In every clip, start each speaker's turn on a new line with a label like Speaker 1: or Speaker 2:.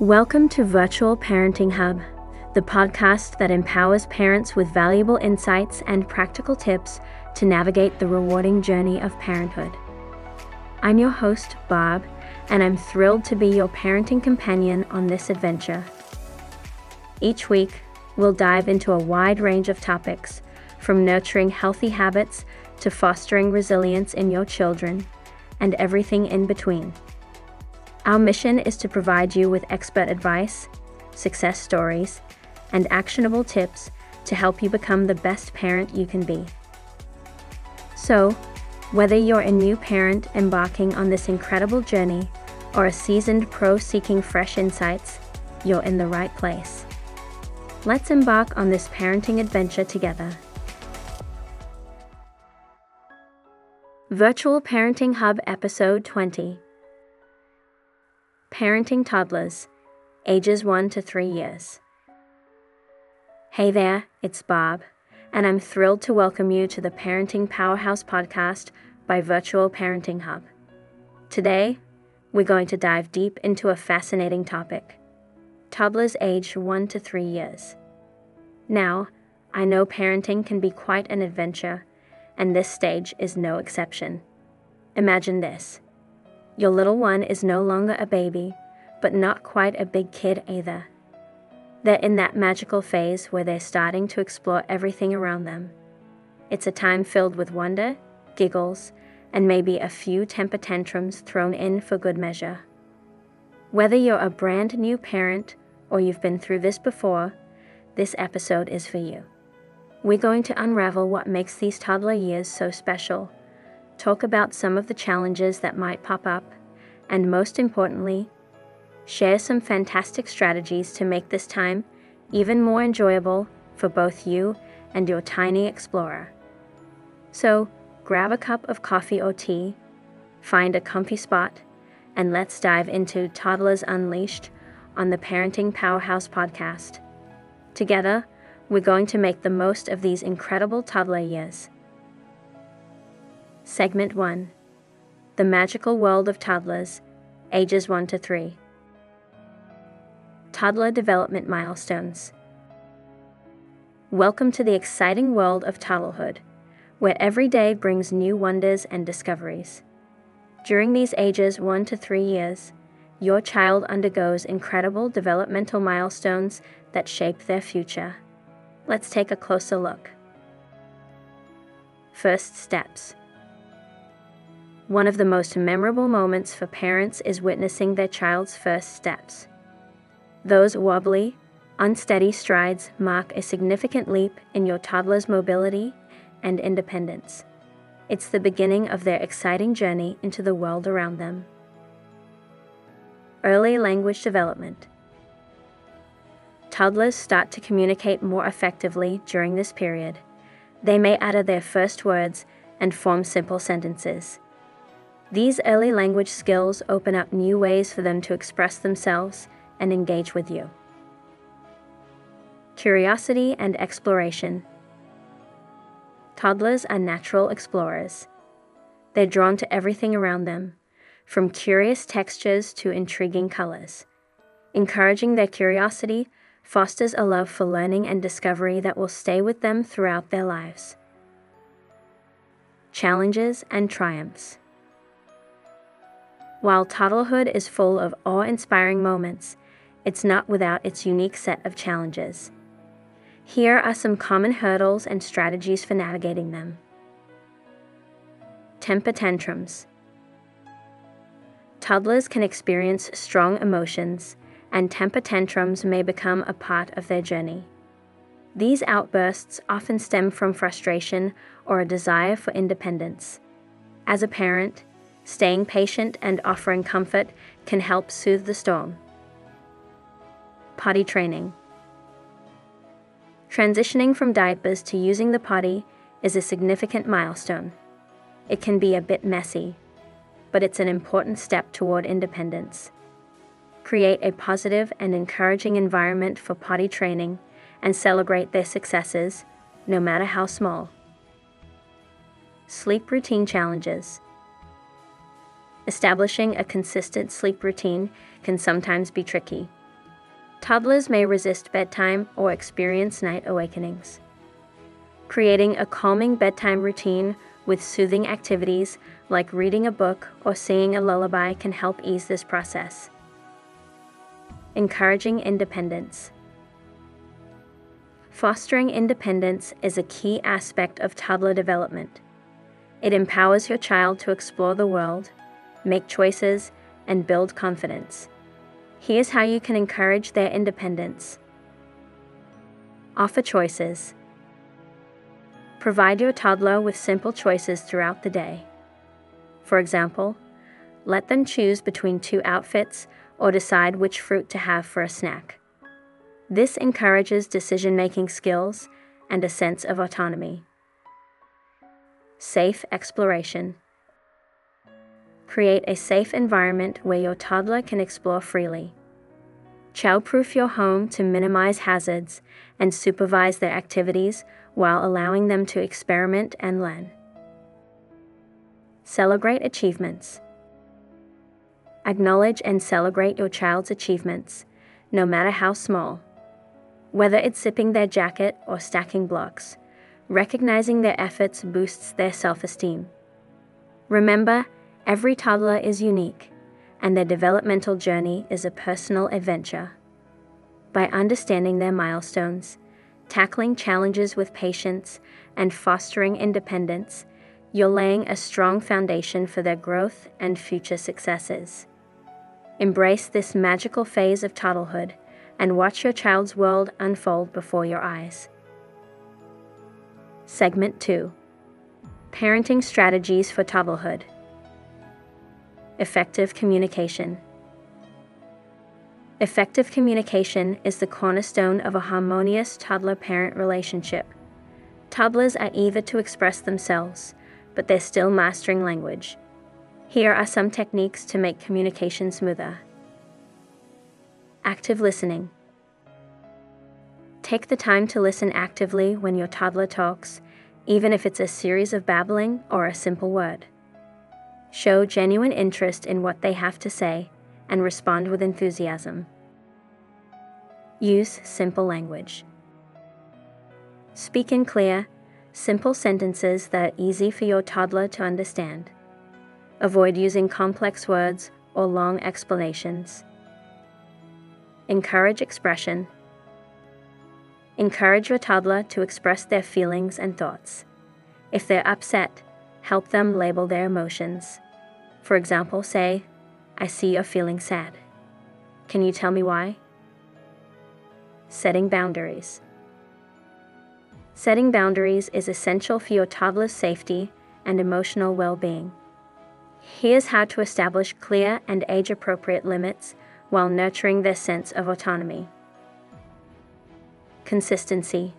Speaker 1: Welcome to Virtual Parenting Hub, the podcast that empowers parents with valuable insights and practical tips to navigate the rewarding journey of parenthood. I'm your host, Bob, and I'm thrilled to be your parenting companion on this adventure. Each week, we'll dive into a wide range of topics, from nurturing healthy habits to fostering resilience in your children, and everything in between. Our mission is to provide you with expert advice, success stories, and actionable tips to help you become the best parent you can be. So, whether you're a new parent embarking on this incredible journey or a seasoned pro seeking fresh insights, you're in the right place. Let's embark on this parenting adventure together. Virtual Parenting Hub Episode 20 Parenting Toddlers, ages 1 to 3 years. Hey there, it's Bob, and I'm thrilled to welcome you to the Parenting Powerhouse podcast by Virtual Parenting Hub. Today, we're going to dive deep into a fascinating topic toddlers aged 1 to 3 years. Now, I know parenting can be quite an adventure, and this stage is no exception. Imagine this your little one is no longer a baby, but not quite a big kid either. They're in that magical phase where they're starting to explore everything around them. It's a time filled with wonder, giggles, and maybe a few temper tantrums thrown in for good measure. Whether you're a brand new parent or you've been through this before, this episode is for you. We're going to unravel what makes these toddler years so special talk about some of the challenges that might pop up, and most importantly, share some fantastic strategies to make this time even more enjoyable for both you and your tiny explorer. So, grab a cup of coffee or tea, find a comfy spot, and let's dive into Toddlers Unleashed on the Parenting Powerhouse podcast. Together, we're going to make the most of these incredible toddler years. Segment 1 The Magical World of Toddlers, ages 1 to 3. Toddler Development Milestones. Welcome to the exciting world of toddlerhood, where every day brings new wonders and discoveries. During these ages 1 to 3 years, your child undergoes incredible developmental milestones that shape their future. Let's take a closer look. First steps. One of the most memorable moments for parents is witnessing their child's first steps. Those wobbly, unsteady strides mark a significant leap in your toddler's mobility and independence. It's the beginning of their exciting journey into the world around them. Early language development. Toddlers start to communicate more effectively during this period. They may utter their first words and form simple sentences. These early language skills open up new ways for them to express themselves and engage with you. Curiosity and exploration. Toddlers are natural explorers. They're drawn to everything around them, from curious textures to intriguing colors. Encouraging their curiosity fosters a love for learning and discovery that will stay with them throughout their lives. Challenges and triumphs. While toddlerhood is full of awe inspiring moments, it's not without its unique set of challenges. Here are some common hurdles and strategies for navigating them. Temper tantrums. Toddlers can experience strong emotions, and temper tantrums may become a part of their journey. These outbursts often stem from frustration or a desire for independence. As a parent, Staying patient and offering comfort can help soothe the storm. Potty training. Transitioning from diapers to using the potty is a significant milestone. It can be a bit messy, but it's an important step toward independence. Create a positive and encouraging environment for potty training and celebrate their successes, no matter how small. Sleep routine challenges. Establishing a consistent sleep routine can sometimes be tricky, Toddlers may resist bedtime or experience night awakenings. Creating a calming bedtime routine with soothing activities like reading a book or singing a lullaby can help ease this process. Encouraging independence. Fostering independence is a key aspect of toddler development. It empowers your child to explore the world, make choices, and build confidence. Here's how you can encourage their independence. Offer choices. Provide your toddler with simple choices throughout the day. For example, let them choose between two outfits or decide which fruit to have for a snack. This encourages decision making skills and a sense of autonomy. Safe exploration. Create a safe environment where your toddler can explore freely. Childproof your home to minimize hazards and supervise their activities while allowing them to experiment and learn. Celebrate achievements. Acknowledge and celebrate your child's achievements, no matter how small. Whether it's zipping their jacket or stacking blocks, recognizing their efforts boosts their self esteem. Remember, every toddler is unique, and their developmental journey is a personal adventure. By understanding their milestones, tackling challenges with patience, and fostering independence, you're laying a strong foundation for their growth and future successes. Embrace this magical phase of toddlerhood and watch your child's world unfold before your eyes. Segment 2 Parenting Strategies for Toddlerhood Effective Communication. Effective communication is the cornerstone of a harmonious toddler parent relationship. Toddlers are eager to express themselves, but they're still mastering language. Here are some techniques to make communication smoother. Active listening. Take the time to listen actively when your toddler talks, even if it's a series of babbling or a simple word. Show genuine interest in what they have to say and respond with enthusiasm. Use simple language. Speak in clear, simple sentences that are easy for your toddler to understand. Avoid using complex words or long explanations. Encourage expression. Encourage your toddler to express their feelings and thoughts. If they're upset, help them label their emotions. For example, say, I see you're feeling sad. Can you tell me why? Setting boundaries. Setting boundaries is essential for your toddler's safety and emotional well being. Here's how to establish clear and age appropriate limits while nurturing their sense of autonomy. Consistency.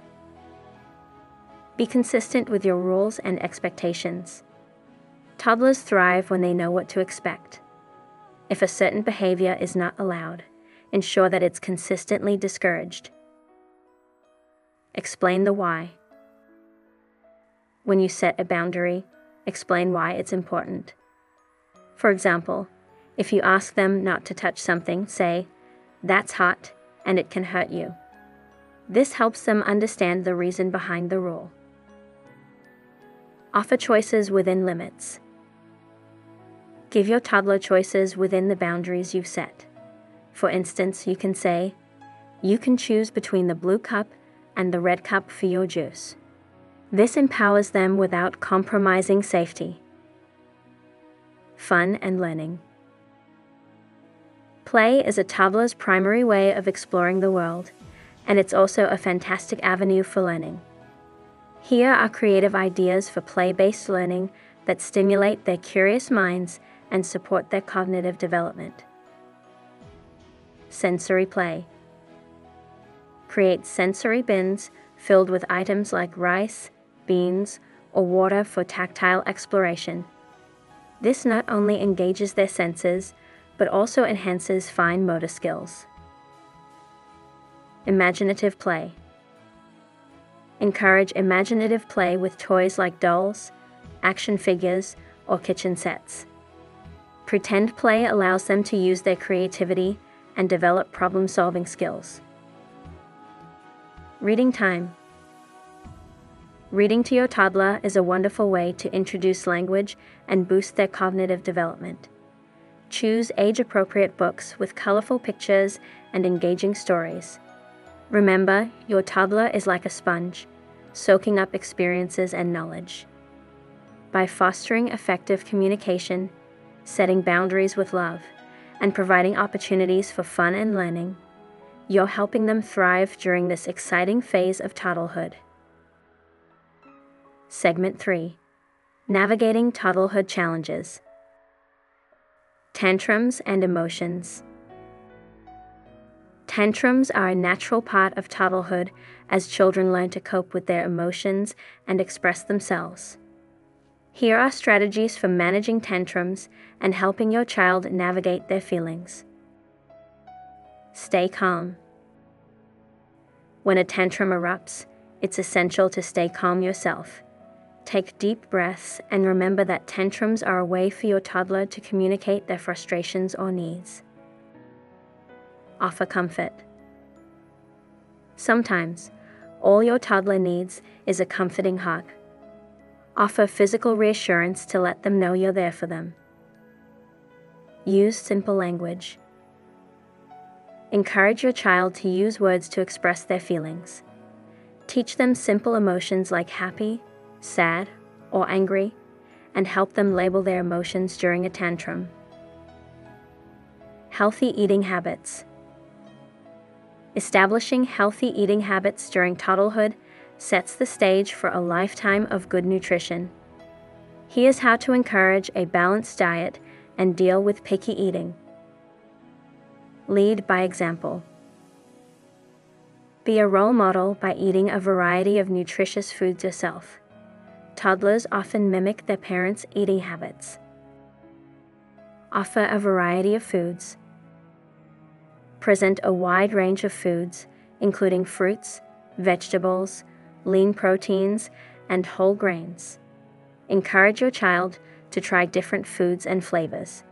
Speaker 1: Be consistent with your rules and expectations. Toddlers thrive when they know what to expect. If a certain behavior is not allowed, ensure that it's consistently discouraged. Explain the why. When you set a boundary, explain why it's important. For example, if you ask them not to touch something, say, That's hot and it can hurt you. This helps them understand the reason behind the rule. Offer choices within limits. Give your toddler choices within the boundaries you've set. For instance, you can say, You can choose between the blue cup and the red cup for your juice. This empowers them without compromising safety. Fun and learning. Play is a toddler's primary way of exploring the world, and it's also a fantastic avenue for learning. Here are creative ideas for play based learning that stimulate their curious minds and support their cognitive development. Sensory play. Create sensory bins filled with items like rice, beans, or water for tactile exploration. This not only engages their senses, but also enhances fine motor skills. Imaginative play. Encourage imaginative play with toys like dolls, action figures, or kitchen sets. Pretend play allows them to use their creativity and develop problem solving skills. Reading time. Reading to your toddler is a wonderful way to introduce language and boost their cognitive development. Choose age appropriate books with colorful pictures and engaging stories. Remember, your toddler is like a sponge, soaking up experiences and knowledge. By fostering effective communication, setting boundaries with love, and providing opportunities for fun and learning, you're helping them thrive during this exciting phase of toddlerhood. Segment 3 Navigating Toddlerhood Challenges Tantrums and Emotions. Tantrums are a natural part of toddlerhood as children learn to cope with their emotions and express themselves. Here are strategies for managing tantrums and helping your child navigate their feelings. Stay calm. When a tantrum erupts, it's essential to stay calm yourself. Take deep breaths and remember that tantrums are a way for your toddler to communicate their frustrations or needs. Offer comfort. Sometimes, all your toddler needs is a comforting hug. Offer physical reassurance to let them know you're there for them. Use simple language. Encourage your child to use words to express their feelings. Teach them simple emotions like happy, sad, or angry, and help them label their emotions during a tantrum. Healthy eating habits. Establishing healthy eating habits during toddlerhood sets the stage for a lifetime of good nutrition. Here's how to encourage a balanced diet and deal with picky eating. Lead by example. Be a role model by eating a variety of nutritious foods yourself. Toddlers often mimic their parents' eating habits. Offer a variety of foods. Present a wide range of foods, including fruits, vegetables, lean proteins, and whole grains. Encourage your child to try different foods and flavors.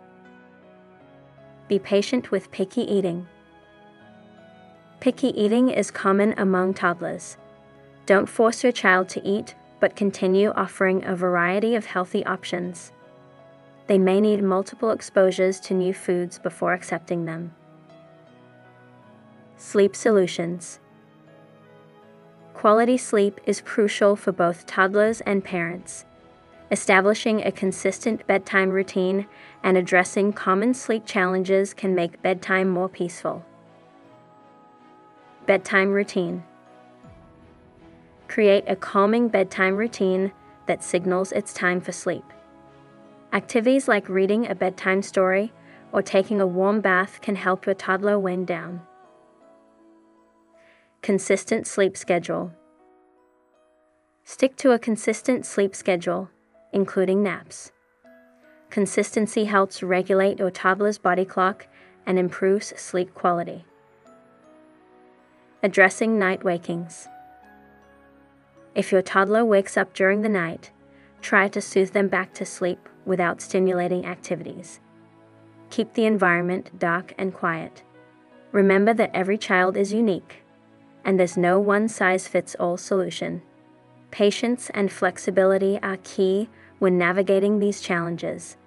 Speaker 1: Be patient with picky eating. Picky eating is common among toddlers. Don't force your child to eat, but continue offering a variety of healthy options. They may need multiple exposures to new foods before accepting them. Sleep Solutions Quality sleep is crucial for both toddlers and parents. Establishing a consistent bedtime routine and addressing common sleep challenges can make bedtime more peaceful. Bedtime routine. Create a calming bedtime routine that signals it's time for sleep. Activities like reading a bedtime story or taking a warm bath can help your toddler wind down. Consistent sleep schedule. Stick to a consistent sleep schedule, including naps. Consistency helps regulate your toddler's body clock and improves sleep quality. Addressing night wakings. If your toddler wakes up during the night, try to soothe them back to sleep without stimulating activities. Keep the environment dark and quiet. Remember that every child is unique and there's no one size fits all solution. Patience and flexibility are key when navigating these challenges.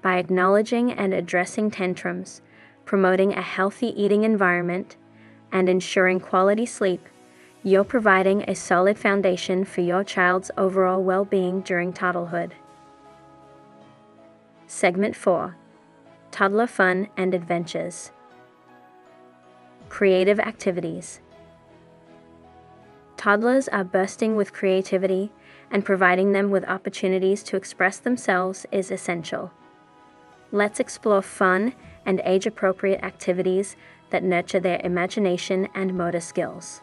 Speaker 1: By acknowledging and addressing tantrums, promoting a healthy eating environment, and ensuring quality sleep, you're providing a solid foundation for your child's overall well being during toddlerhood. Segment 4 Toddler Fun and Adventures Creative Activities Toddlers are bursting with creativity, and providing them with opportunities to express themselves is essential. Let's explore fun and age appropriate activities that nurture their imagination and motor skills.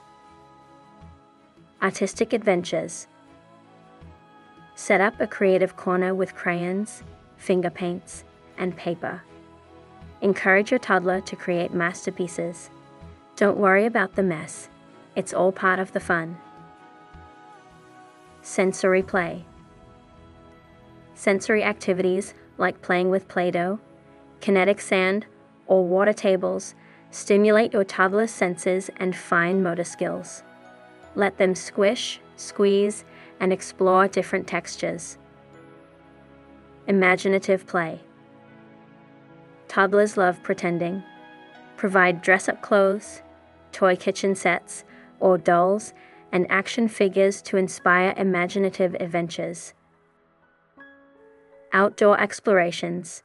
Speaker 1: Artistic Adventures Set up a creative corner with crayons, finger paints, and paper. Encourage your toddler to create masterpieces. Don't worry about the mess it's all part of the fun. Sensory play. Sensory activities like playing with Play Doh, kinetic sand, or water tables Stimulate your toddler's senses and fine motor skills. Let them squish, squeeze, and explore different textures. Imaginative play. Toddlers love pretending. Provide dress up clothes, toy kitchen sets, or dolls and action figures to inspire imaginative adventures. Outdoor explorations.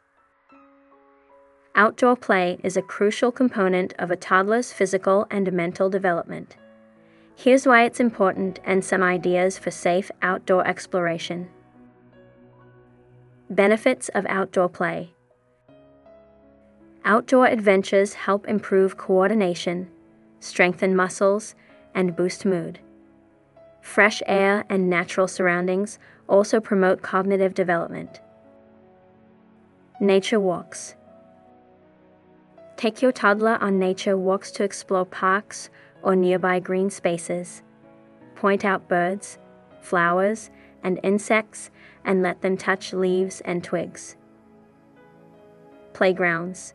Speaker 1: Outdoor play is a crucial component of a toddler's physical and mental development. Here's why it's important and some ideas for safe outdoor exploration. Benefits of outdoor play. Outdoor adventures help improve coordination, strengthen muscles, and boost mood. Fresh air and natural surroundings also promote cognitive development. Nature walks. Take your toddler on nature walks to explore parks or nearby green spaces. Point out birds, flowers, and insects and let them touch leaves and twigs. Playgrounds.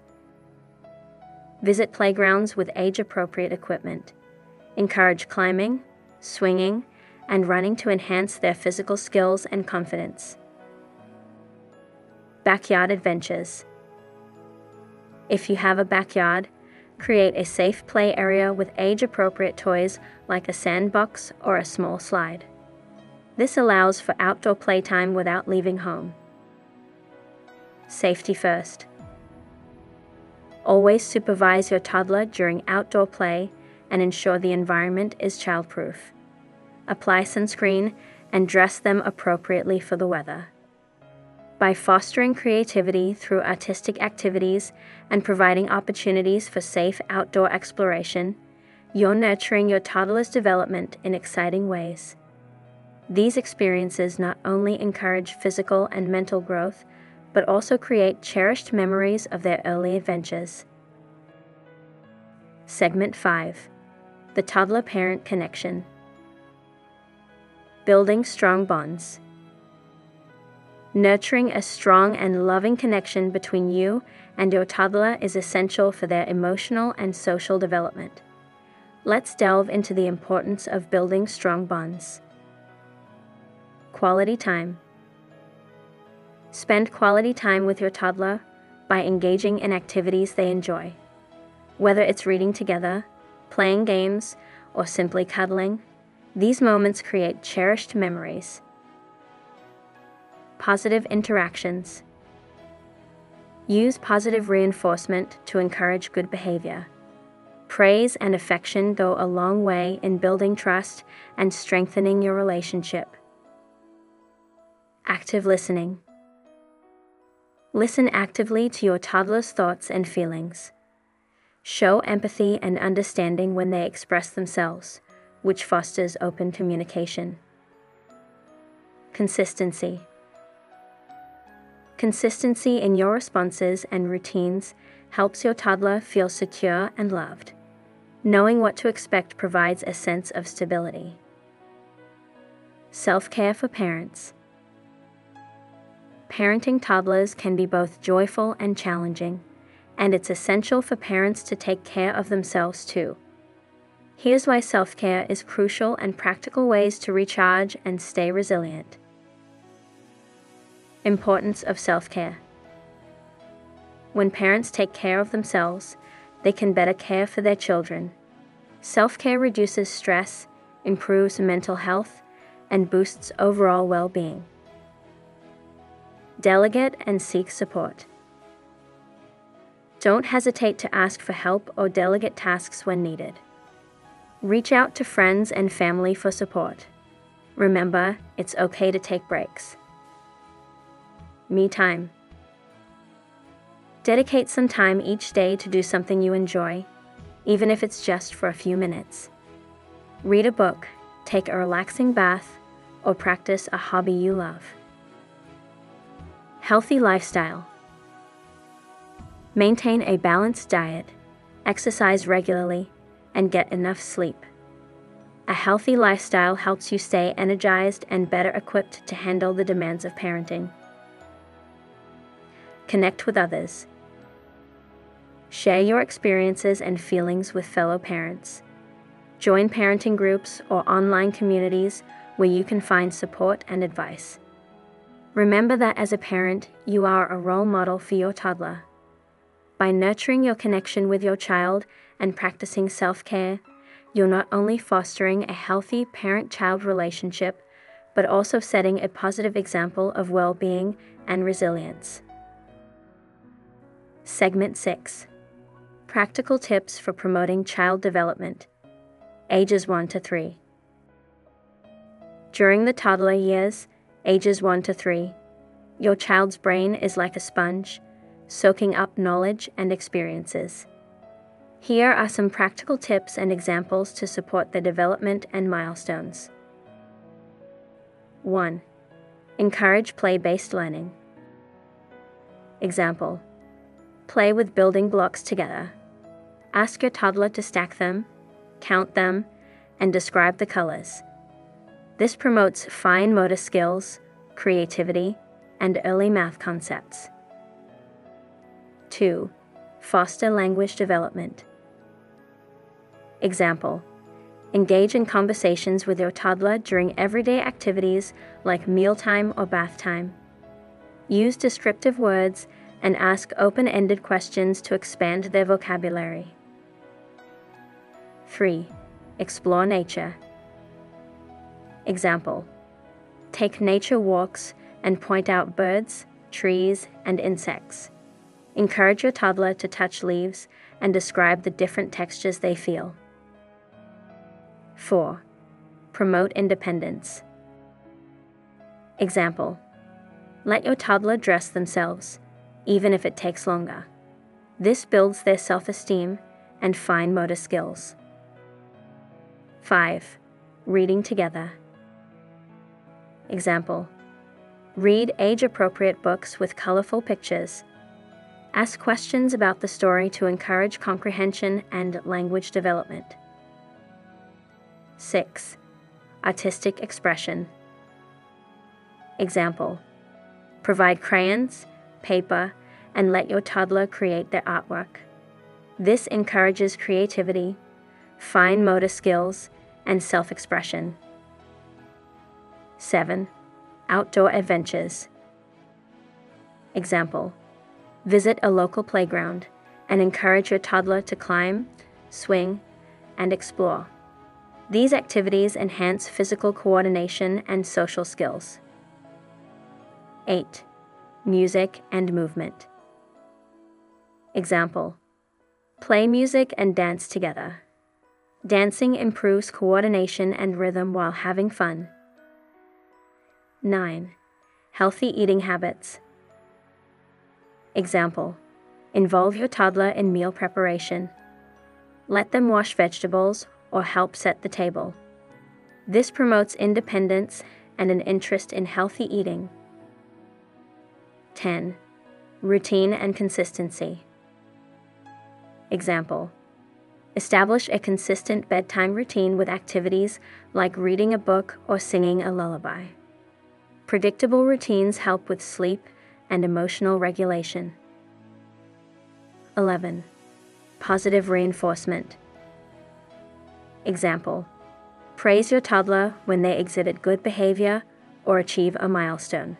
Speaker 1: Visit playgrounds with age appropriate equipment. Encourage climbing, swinging, and running to enhance their physical skills and confidence. Backyard adventures. If you have a backyard, create a safe play area with age appropriate toys like a sandbox or a small slide. This allows for outdoor playtime without leaving home. Safety first. Always supervise your toddler during outdoor play and ensure the environment is childproof. Apply sunscreen and dress them appropriately for the weather. By fostering creativity through artistic activities and providing opportunities for safe outdoor exploration, you're nurturing your toddler's development in exciting ways. These experiences not only encourage physical and mental growth, but also create cherished memories of their early adventures. Segment 5 The Toddler Parent Connection Building Strong Bonds. Nurturing a strong and loving connection between you and your toddler is essential for their emotional and social development. Let's delve into the importance of building strong bonds. Quality time. Spend quality time with your toddler by engaging in activities they enjoy. Whether it's reading together, playing games, or simply cuddling, these moments create cherished memories. Positive interactions. Use positive reinforcement to encourage good behavior. Praise and affection go a long way in building trust and strengthening your relationship. Active listening. Listen actively to your toddler's thoughts and feelings. Show empathy and understanding when they express themselves, which fosters open communication. Consistency. Consistency in your responses and routines helps your toddler feel secure and loved. Knowing what to expect provides a sense of stability. Self care for parents. Parenting toddlers can be both joyful and challenging, and it's essential for parents to take care of themselves too. Here's why self care is crucial and practical ways to recharge and stay resilient. Importance of self care. When parents take care of themselves, they can better care for their children. Self care reduces stress, improves mental health, and boosts overall well being. Delegate and seek support. Don't hesitate to ask for help or delegate tasks when needed. Reach out to friends and family for support. Remember, it's okay to take breaks. Me time. Dedicate some time each day to do something you enjoy, even if it's just for a few minutes. Read a book, take a relaxing bath, or practice a hobby you love. Healthy lifestyle. Maintain a balanced diet, exercise regularly, and get enough sleep. A healthy lifestyle helps you stay energized and better equipped to handle the demands of parenting. Connect with others. Share your experiences and feelings with fellow parents. Join parenting groups or online communities where you can find support and advice. Remember that as a parent, you are a role model for your toddler. By nurturing your connection with your child and practicing self care, you're not only fostering a healthy parent child relationship, but also setting a positive example of well being and resilience. Segment 6 Practical Tips for Promoting Child Development, ages 1 to 3. During the toddler years, ages 1 to 3, your child's brain is like a sponge, soaking up knowledge and experiences. Here are some practical tips and examples to support the development and milestones. 1. Encourage play based learning. Example Play with building blocks together. Ask your toddler to stack them, count them, and describe the colors. This promotes fine motor skills, creativity, and early math concepts. 2. Foster language development. Example Engage in conversations with your toddler during everyday activities like mealtime or bath time. Use descriptive words and ask open ended questions to expand their vocabulary. 3. Explore nature. Example Take nature walks and point out birds, trees, and insects. Encourage your toddler to touch leaves and describe the different textures they feel. 4. Promote independence. Example Let your toddler dress themselves, even if it takes longer. This builds their self esteem and fine motor skills. 5. Reading together. Example Read age appropriate books with colorful pictures. Ask questions about the story to encourage comprehension and language development. 6. Artistic expression. Example Provide crayons, paper, and let your toddler create their artwork. This encourages creativity, fine motor skills, and self expression. 7. Outdoor adventures. Example Visit a local playground and encourage your toddler to climb, swing, and explore. These activities enhance physical coordination and social skills. 8. Music and movement. Example Play music and dance together. Dancing improves coordination and rhythm while having fun. 9. Healthy eating habits. Example Involve your toddler in meal preparation. Let them wash vegetables or help set the table. This promotes independence and an interest in healthy eating. 10. Routine and consistency. Example Establish a consistent bedtime routine with activities like reading a book or singing a lullaby. Predictable routines help with sleep and emotional regulation. 11. Positive reinforcement. Example Praise your toddler when they exhibit good behavior or achieve a milestone.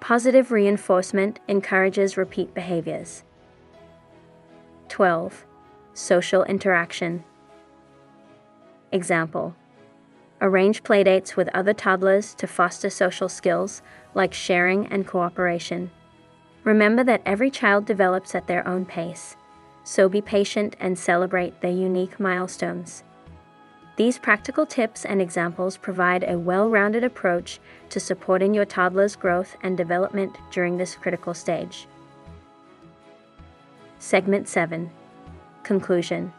Speaker 1: Positive reinforcement encourages repeat behaviors. 12. Social interaction. Example Arrange playdates with other toddlers to foster social skills like sharing and cooperation. Remember that every child develops at their own pace, so be patient and celebrate their unique milestones. These practical tips and examples provide a well rounded approach to supporting your toddler's growth and development during this critical stage. Segment 7 Conclusion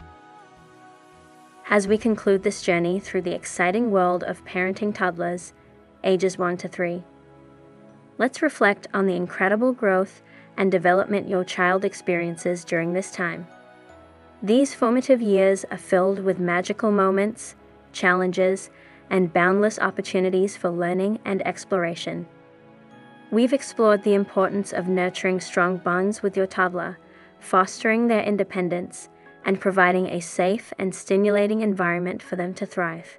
Speaker 1: As we conclude this journey through the exciting world of parenting toddlers, ages 1 to 3, let's reflect on the incredible growth and development your child experiences during this time. These formative years are filled with magical moments, challenges, and boundless opportunities for learning and exploration. We've explored the importance of nurturing strong bonds with your toddler fostering their independence and providing a safe and stimulating environment for them to thrive.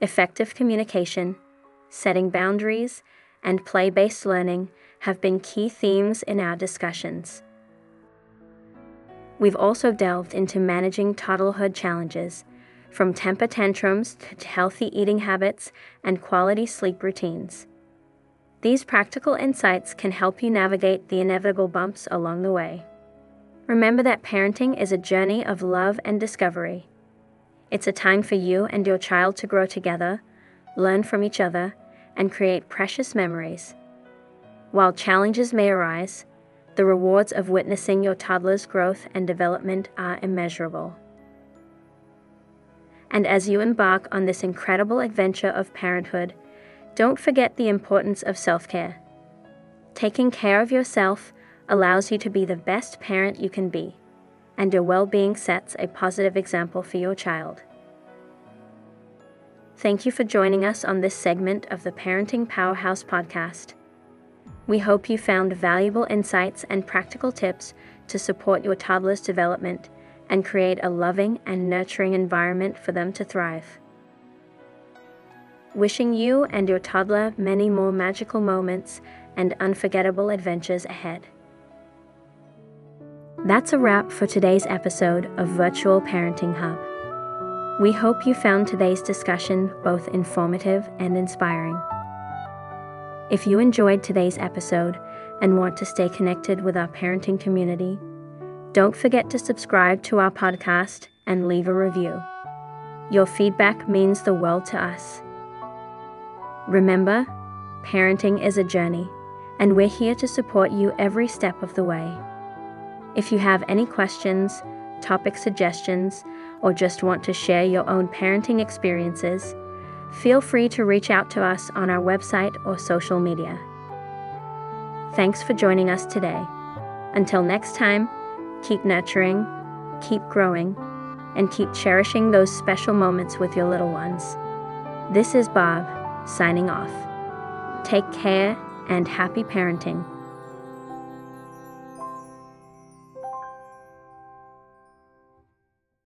Speaker 1: Effective communication, setting boundaries, and play based learning have been key themes in our discussions. We've also delved into managing toddlerhood challenges, from temper tantrums to healthy eating habits and quality sleep routines. These practical insights can help you navigate the inevitable bumps along the way. Remember that parenting is a journey of love and discovery. It's a time for you and your child to grow together, learn from each other, and create precious memories. While challenges may arise, the rewards of witnessing your toddler's growth and development are immeasurable. And as you embark on this incredible adventure of parenthood, don't forget the importance of self care. Taking care of yourself allows you to be the best parent you can be, and your well being sets a positive example for your child. Thank you for joining us on this segment of the Parenting Powerhouse podcast. We hope you found valuable insights and practical tips to support your toddler's development and create a loving and nurturing environment for them to thrive. Wishing you and your toddler many more magical moments and unforgettable adventures ahead. That's a wrap for today's episode of Virtual Parenting Hub. We hope you found today's discussion both informative and inspiring. If you enjoyed today's episode and want to stay connected with our parenting community, don't forget to subscribe to our podcast and leave a review. Your feedback means the world to us. Remember, parenting is a journey, and we're here to support you every step of the way. If you have any questions, topic suggestions, or just want to share your own parenting experiences, feel free to reach out to us on our website or social media. Thanks for joining us today. Until next time, keep nurturing, keep growing, and keep cherishing those special moments with your little ones. This is Bob, signing off. Take care and happy parenting.